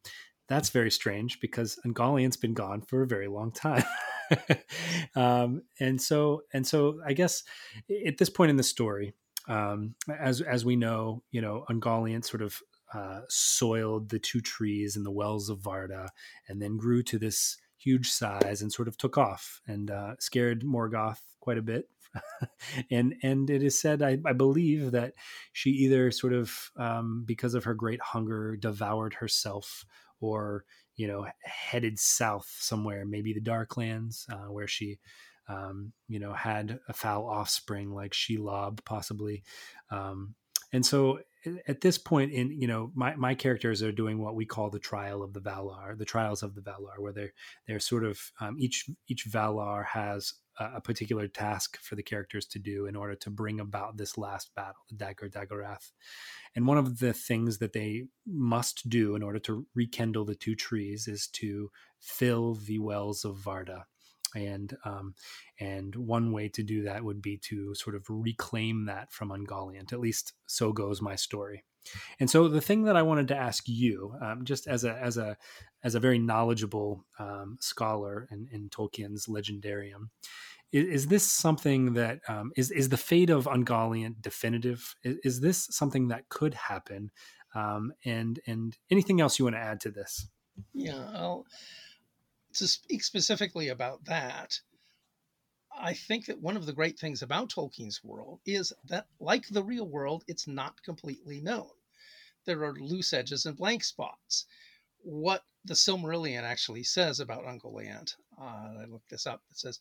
that's very strange because Ungoliant's been gone for a very long time. um, and so, and so, I guess at this point in the story, um, as as we know, you know, Ungoliant sort of uh, soiled the two trees in the wells of Varda, and then grew to this huge size and sort of took off and uh, scared Morgoth quite a bit and and it is said, I, I, believe, that she either sort of, um, because of her great hunger, devoured herself, or you know, headed south somewhere, maybe the Darklands, uh, where she, um, you know, had a foul offspring like she Shelob, possibly. Um, and so at this point in you know my, my characters are doing what we call the trial of the valar the trials of the valar where they're they're sort of um, each each valar has a particular task for the characters to do in order to bring about this last battle, the Dagor Dagorath. And one of the things that they must do in order to rekindle the two trees is to fill the wells of Varda. And um, and one way to do that would be to sort of reclaim that from Ungoliant. At least so goes my story. And so the thing that I wanted to ask you, um, just as a as a as a very knowledgeable um, scholar in, in, Tolkien's Legendarium, is, is this something that um, is is the fate of Ungoliant definitive? Is, is this something that could happen? Um, and and anything else you want to add to this? Yeah, I'll, to speak specifically about that. I think that one of the great things about Tolkien's world is that, like the real world, it's not completely known. There are loose edges and blank spots. What the Silmarillion actually says about Ungoliant, uh, I looked this up, it says,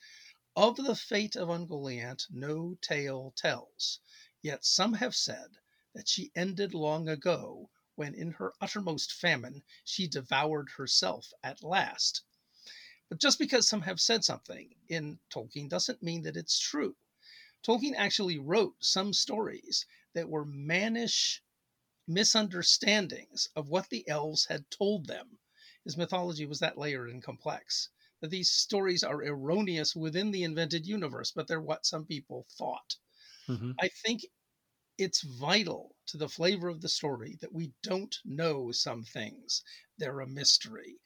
Of the fate of Ungoliant, no tale tells, yet some have said that she ended long ago when in her uttermost famine she devoured herself at last. But just because some have said something in Tolkien doesn't mean that it's true. Tolkien actually wrote some stories that were mannish misunderstandings of what the elves had told them. His mythology was that layered and complex. That these stories are erroneous within the invented universe, but they're what some people thought. Mm-hmm. I think it's vital to the flavor of the story that we don't know some things. They're a mystery.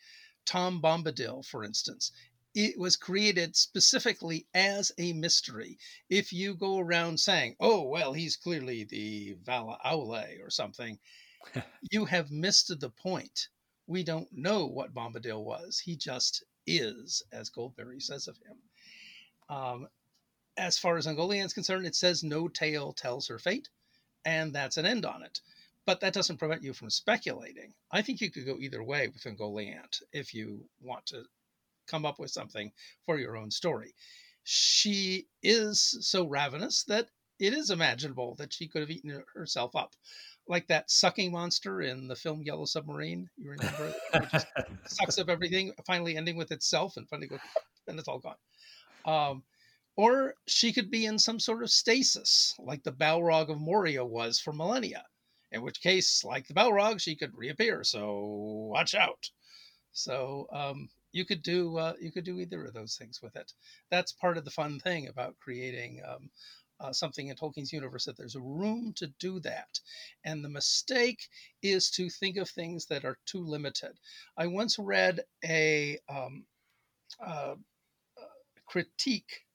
Tom Bombadil, for instance, it was created specifically as a mystery. If you go around saying, oh, well, he's clearly the Vala Aule or something, you have missed the point. We don't know what Bombadil was. He just is, as Goldberry says of him. Um, as far as Ungoliant is concerned, it says no tale tells her fate, and that's an end on it but that doesn't prevent you from speculating. I think you could go either way with Ungoliant if you want to come up with something for your own story. She is so ravenous that it is imaginable that she could have eaten herself up. Like that sucking monster in the film Yellow Submarine. You remember? it just sucks up everything, finally ending with itself and finally goes, and it's all gone. Um, or she could be in some sort of stasis, like the Balrog of Moria was for millennia in which case, like the Balrog, she could reappear. So watch out. So um, you could do uh, you could do either of those things with it. That's part of the fun thing about creating um, uh, something in Tolkien's universe that there's room to do that. And the mistake is to think of things that are too limited. I once read a um, critique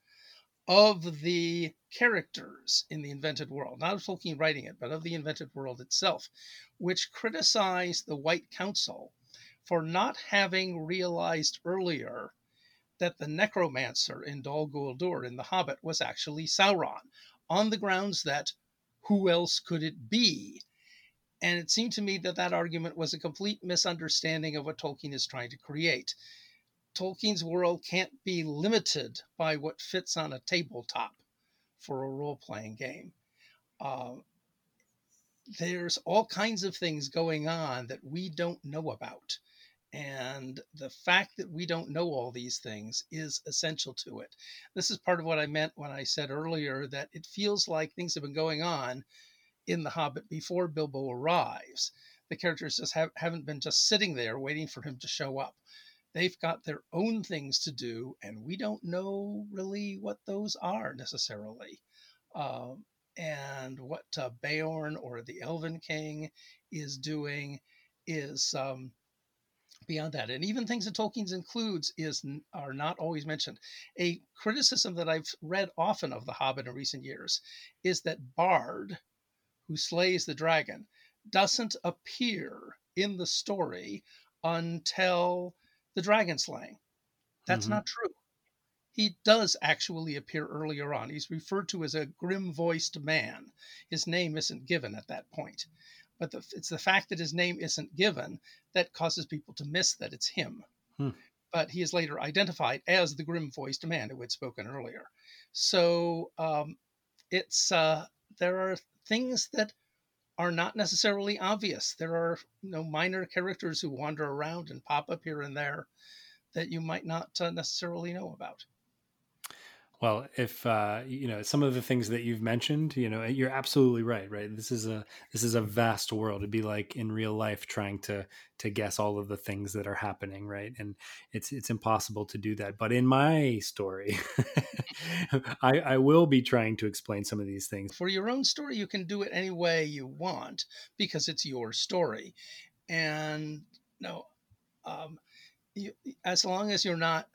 of the characters in the invented world, not of Tolkien writing it, but of the invented world itself, which criticized the White Council for not having realized earlier that the necromancer in Dol Guldur in The Hobbit was actually Sauron, on the grounds that who else could it be? And it seemed to me that that argument was a complete misunderstanding of what Tolkien is trying to create. Tolkien's world can't be limited by what fits on a tabletop for a role playing game. Uh, there's all kinds of things going on that we don't know about. And the fact that we don't know all these things is essential to it. This is part of what I meant when I said earlier that it feels like things have been going on in The Hobbit before Bilbo arrives. The characters just have, haven't been just sitting there waiting for him to show up. They've got their own things to do, and we don't know really what those are necessarily. Um, and what uh, Beorn or the Elven King is doing is um, beyond that. And even things that Tolkien's includes is are not always mentioned. A criticism that I've read often of The Hobbit in recent years is that Bard, who slays the dragon, doesn't appear in the story until the dragon slaying. That's mm-hmm. not true. He does actually appear earlier on. He's referred to as a grim voiced man. His name isn't given at that point but the, it's the fact that his name isn't given that causes people to miss that it's him. Hmm. But he is later identified as the grim voiced man who had spoken earlier. So um, it's uh, there are things that are not necessarily obvious. There are you know minor characters who wander around and pop up here and there that you might not uh, necessarily know about. Well, if uh, you know some of the things that you've mentioned, you know you're absolutely right. Right, this is a this is a vast world. It'd be like in real life trying to to guess all of the things that are happening. Right, and it's it's impossible to do that. But in my story, I, I will be trying to explain some of these things. For your own story, you can do it any way you want because it's your story, and no, um, you, as long as you're not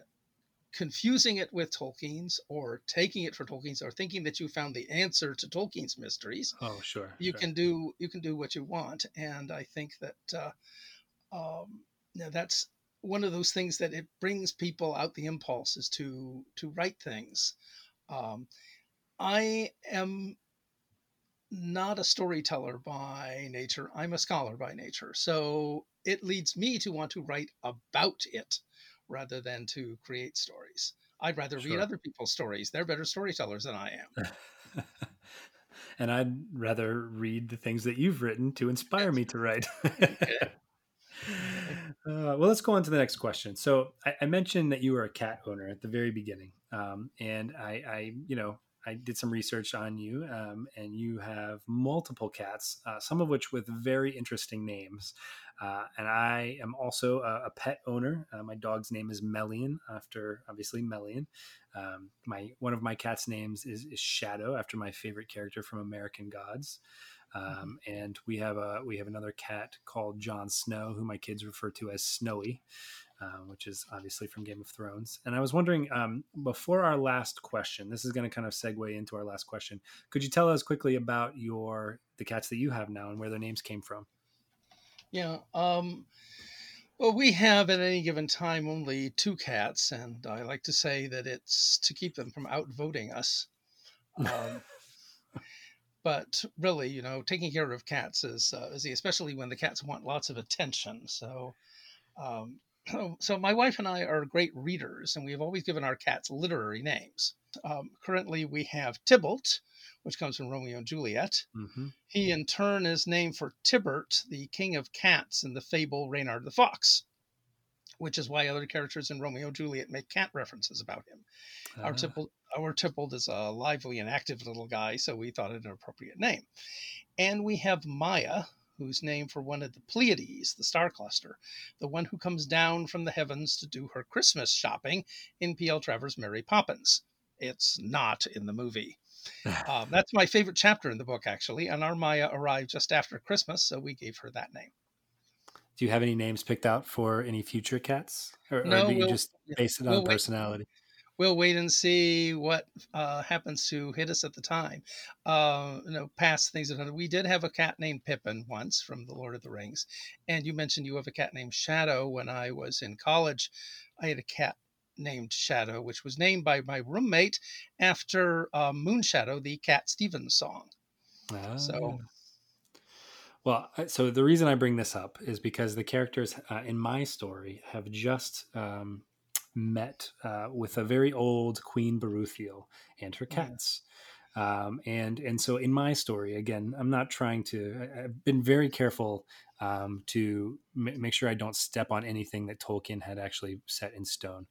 confusing it with Tolkien's or taking it for Tolkien's or thinking that you found the answer to Tolkien's mysteries. Oh, sure. You sure. can do you can do what you want, and I think that uh, um, that's one of those things that it brings people out the impulses to to write things. Um, I am not a storyteller by nature. I'm a scholar by nature. So it leads me to want to write about it rather than to create stories. I'd rather sure. read other people's stories. They're better storytellers than I am. and I'd rather read the things that you've written to inspire me to write. uh, well, let's go on to the next question. So I, I, mentioned that you were a cat owner at the very beginning, um, and I, I, you know, I did some research on you, um, and you have multiple cats, uh, some of which with very interesting names. Uh, and I am also a, a pet owner. Uh, my dog's name is Melian, after obviously Melian. Um, my one of my cat's names is, is, Shadow, after my favorite character from American Gods. Mm-hmm. Um, and we have a we have another cat called Jon Snow, who my kids refer to as Snowy. Uh, which is obviously from Game of Thrones. And I was wondering, um, before our last question, this is going to kind of segue into our last question. Could you tell us quickly about your the cats that you have now and where their names came from? Yeah. Um, well, we have at any given time only two cats, and I like to say that it's to keep them from outvoting us. Um, but really, you know, taking care of cats is uh, is especially when the cats want lots of attention. So, um, so my wife and I are great readers, and we have always given our cats literary names. Um, currently, we have Tybalt, which comes from Romeo and Juliet. Mm-hmm. He, in turn, is named for Tibert, the king of cats in the fable Reynard the Fox, which is why other characters in Romeo and Juliet make cat references about him. Uh. Our, ah. Tybalt, our Tybalt is a lively and active little guy, so we thought it an appropriate name. And we have Maia, who's named for one of the Pleiades, the star cluster, the one who comes down from the heavens to do her Christmas shopping in P.L. Travers' Mary Poppins. It's not in the movie. um, that's my favorite chapter in the book, actually. And our Maia arrived just after Christmas, so we gave her that name. Do you have any names picked out for any future cats, or, no, or do you we'll, just base it on we'll personality? Wait we'll wait and see what uh, happens to hit us at the time. Uh, you know, past things that we did have a cat named Pippin once from The Lord of the Rings, and you mentioned you have a cat named Shadow. When I was in college, I had a cat named Shadow, which was named by my roommate after uh, Moon Shadow, the Cat Stevens song. Ah. So. Well, so the reason I bring this up is because the characters uh, in my story have just um, met uh, with a very old Queen Beruthiel and her cats. Um, and and so in my story, again, I'm not trying to. I've been very careful um, to m- make sure I don't step on anything that Tolkien had actually set in stone.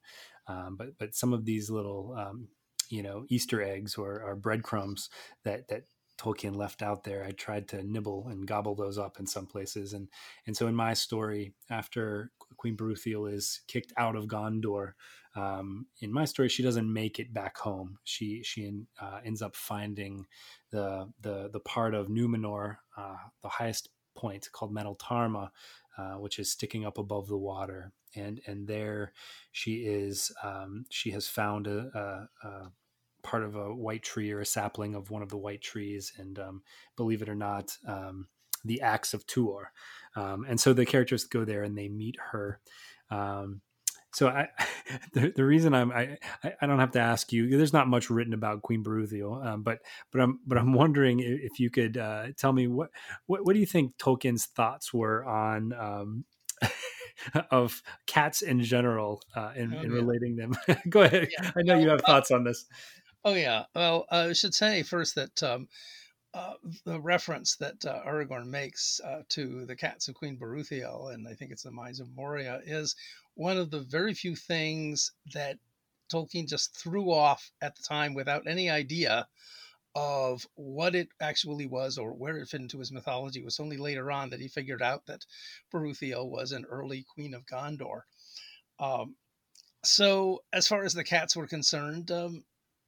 Um, but but some of these little um, you know Easter eggs or, or breadcrumbs that that Tolkien left out there. I tried to nibble and gobble those up in some places, and and so in my story, after Queen Beruthiel is kicked out of Gondor, um, in my story, she doesn't make it back home. She she uh, ends up finding the the the part of Numenor, uh, the highest point called Meneltarma, uh, which is sticking up above the water, and and there she is. Um, she has found a, a, a part of a white tree or a sapling of one of the white trees, and um, believe it or not, um, the axe of Tuor. Um, and so the characters go there and they meet her. Um, so I, the, the reason I'm, I, I don't have to ask you. There's not much written about Queen Beruthiel, um, but but I'm but I'm wondering if you could uh, tell me what, what what do you think Tolkien's thoughts were on um, of cats in general uh, in, oh, yeah. relating them. Go ahead. Yeah. I know you have thoughts on this. Oh yeah. Well, I should say first that um, uh, the reference that uh, Aragorn makes uh, to the cats of Queen Beruthiel, and I think it's the Mines of Moria, is one of the very few things that Tolkien just threw off at the time without any idea of what it actually was or where it fit into his mythology. It was only later on that he figured out that Beruthiel was an early queen of Gondor. Um, so, as far as the cats were concerned, um,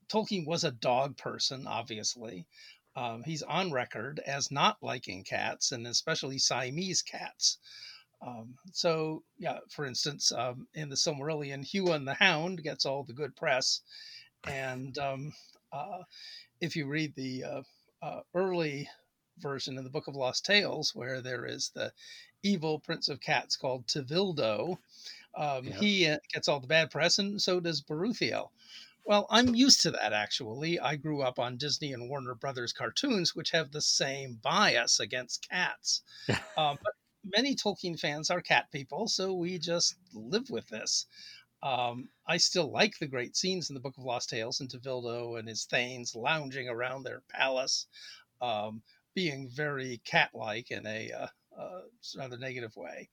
Tolkien was a dog person, obviously. Um, he's on record as not liking cats, and especially Siamese cats. Um, so, yeah, for instance, um, in the Silmarillion, and the Hound gets all the good press. And um, uh, if you read the uh, uh, early version in the Book of Lost Tales, where there is the evil prince of cats called Tevildo, um, yeah. he uh, gets all the bad press, and so does Beruthiel. Well, I'm used to that actually. I grew up on Disney and Warner Brothers cartoons, which have the same bias against cats. uh, but many Tolkien fans are cat people, so we just live with this. Um, I still like the great scenes in the Book of Lost Tales and Tevildo and his thanes lounging around their palace, um, being very cat like in a uh, uh, rather negative way.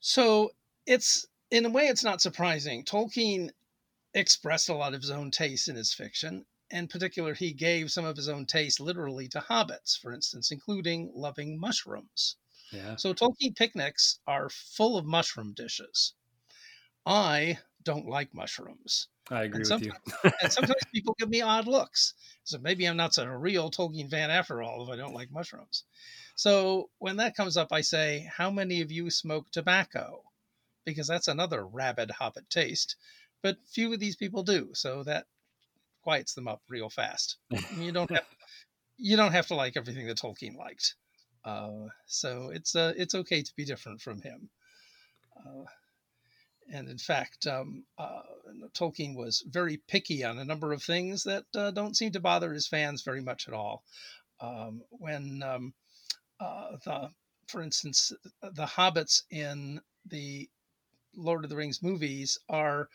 So it's in a way, it's not surprising. Tolkien expressed a lot of his own taste in his fiction. In particular, he gave some of his own taste literally to hobbits, for instance, including loving mushrooms. Yeah. So Tolkien picnics are full of mushroom dishes. I don't like mushrooms. I agree and with you. and sometimes people give me odd looks. So maybe I'm not such a real Tolkien fan after all if I don't like mushrooms. So when that comes up, I say, How many of you smoke tobacco? Because that's another rabid hobbit taste but few of these people do. So that quiets them up real fast. you don't have you don't have to like everything that Tolkien liked. Uh, so it's uh, it's okay to be different from him. Uh, and in fact, um, uh, Tolkien was very picky on a number of things that uh, don't seem to bother his fans very much at all. Um, when um, uh, the, for instance, the hobbits in the Lord of the Rings movies are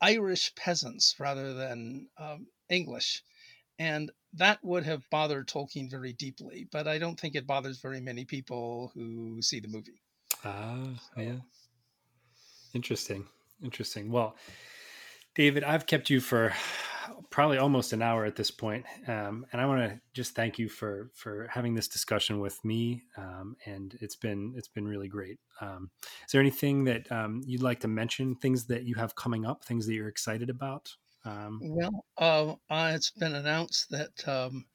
Irish peasants rather than um, English. And that would have bothered Tolkien very deeply, but I don't think it bothers very many people who see the movie. Ah, so. yeah. Interesting. Interesting. Well, David, I've kept you for probably almost an hour at this point, um, and I want to just thank you for for having this discussion with me. Um, and it's been it's been really great. Um, is there anything that um, you'd like to mention? Things that you have coming up? Things that you're excited about? Um, well, uh, uh, it's been announced that um,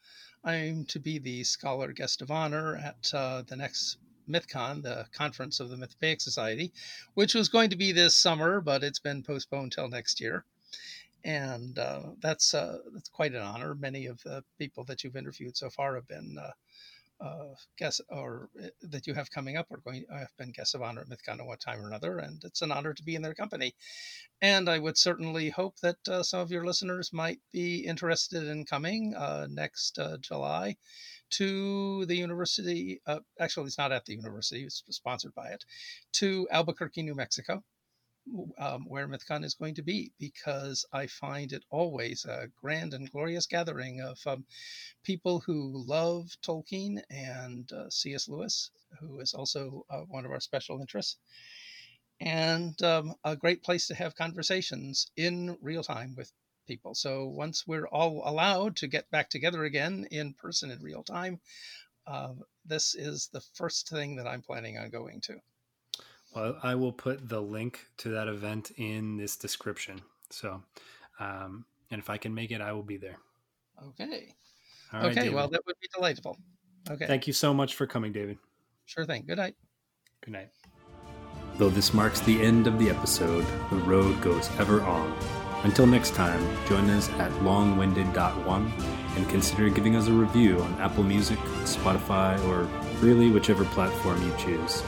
I'm to be the scholar guest of honor at uh, the next MythCon, the conference of the Mythopoeic Society, which was going to be this summer, but it's been postponed till next year and uh, that's uh, that's quite an honor. Many of the people that you've interviewed so far have been uh, Uh, guests, or uh, that you have coming up are going i have been guests of honor at MythCon at one time or another, and it's an honor to be in their company. And I would certainly hope that uh, some of your listeners might be interested in coming uh, next July to the university. actually, it's not at the university; it's sponsored by it. To Albuquerque, New Mexico um, where MythCon is going to be because I find it always a grand and glorious gathering of um, people who love Tolkien and uh, C.S. Lewis, who is also uh, one of our special interests, and um, a great place to have conversations in real time with people. So once we're all allowed to get back together again in person in real time, uh, this is the first thing that I'm planning on going to. Well, I will put the link to that event in this description. So, um, and if I can make it, I will be there. Okay. okay. Well, that would be delightful. Okay. Thank you so much for coming, David. Sure thing. Good night. Good night. Though this marks the end of the episode, the road goes ever on. Until next time, join us at longwinded.one and consider giving us a review on Apple Music, Spotify, or really whichever platform you choose.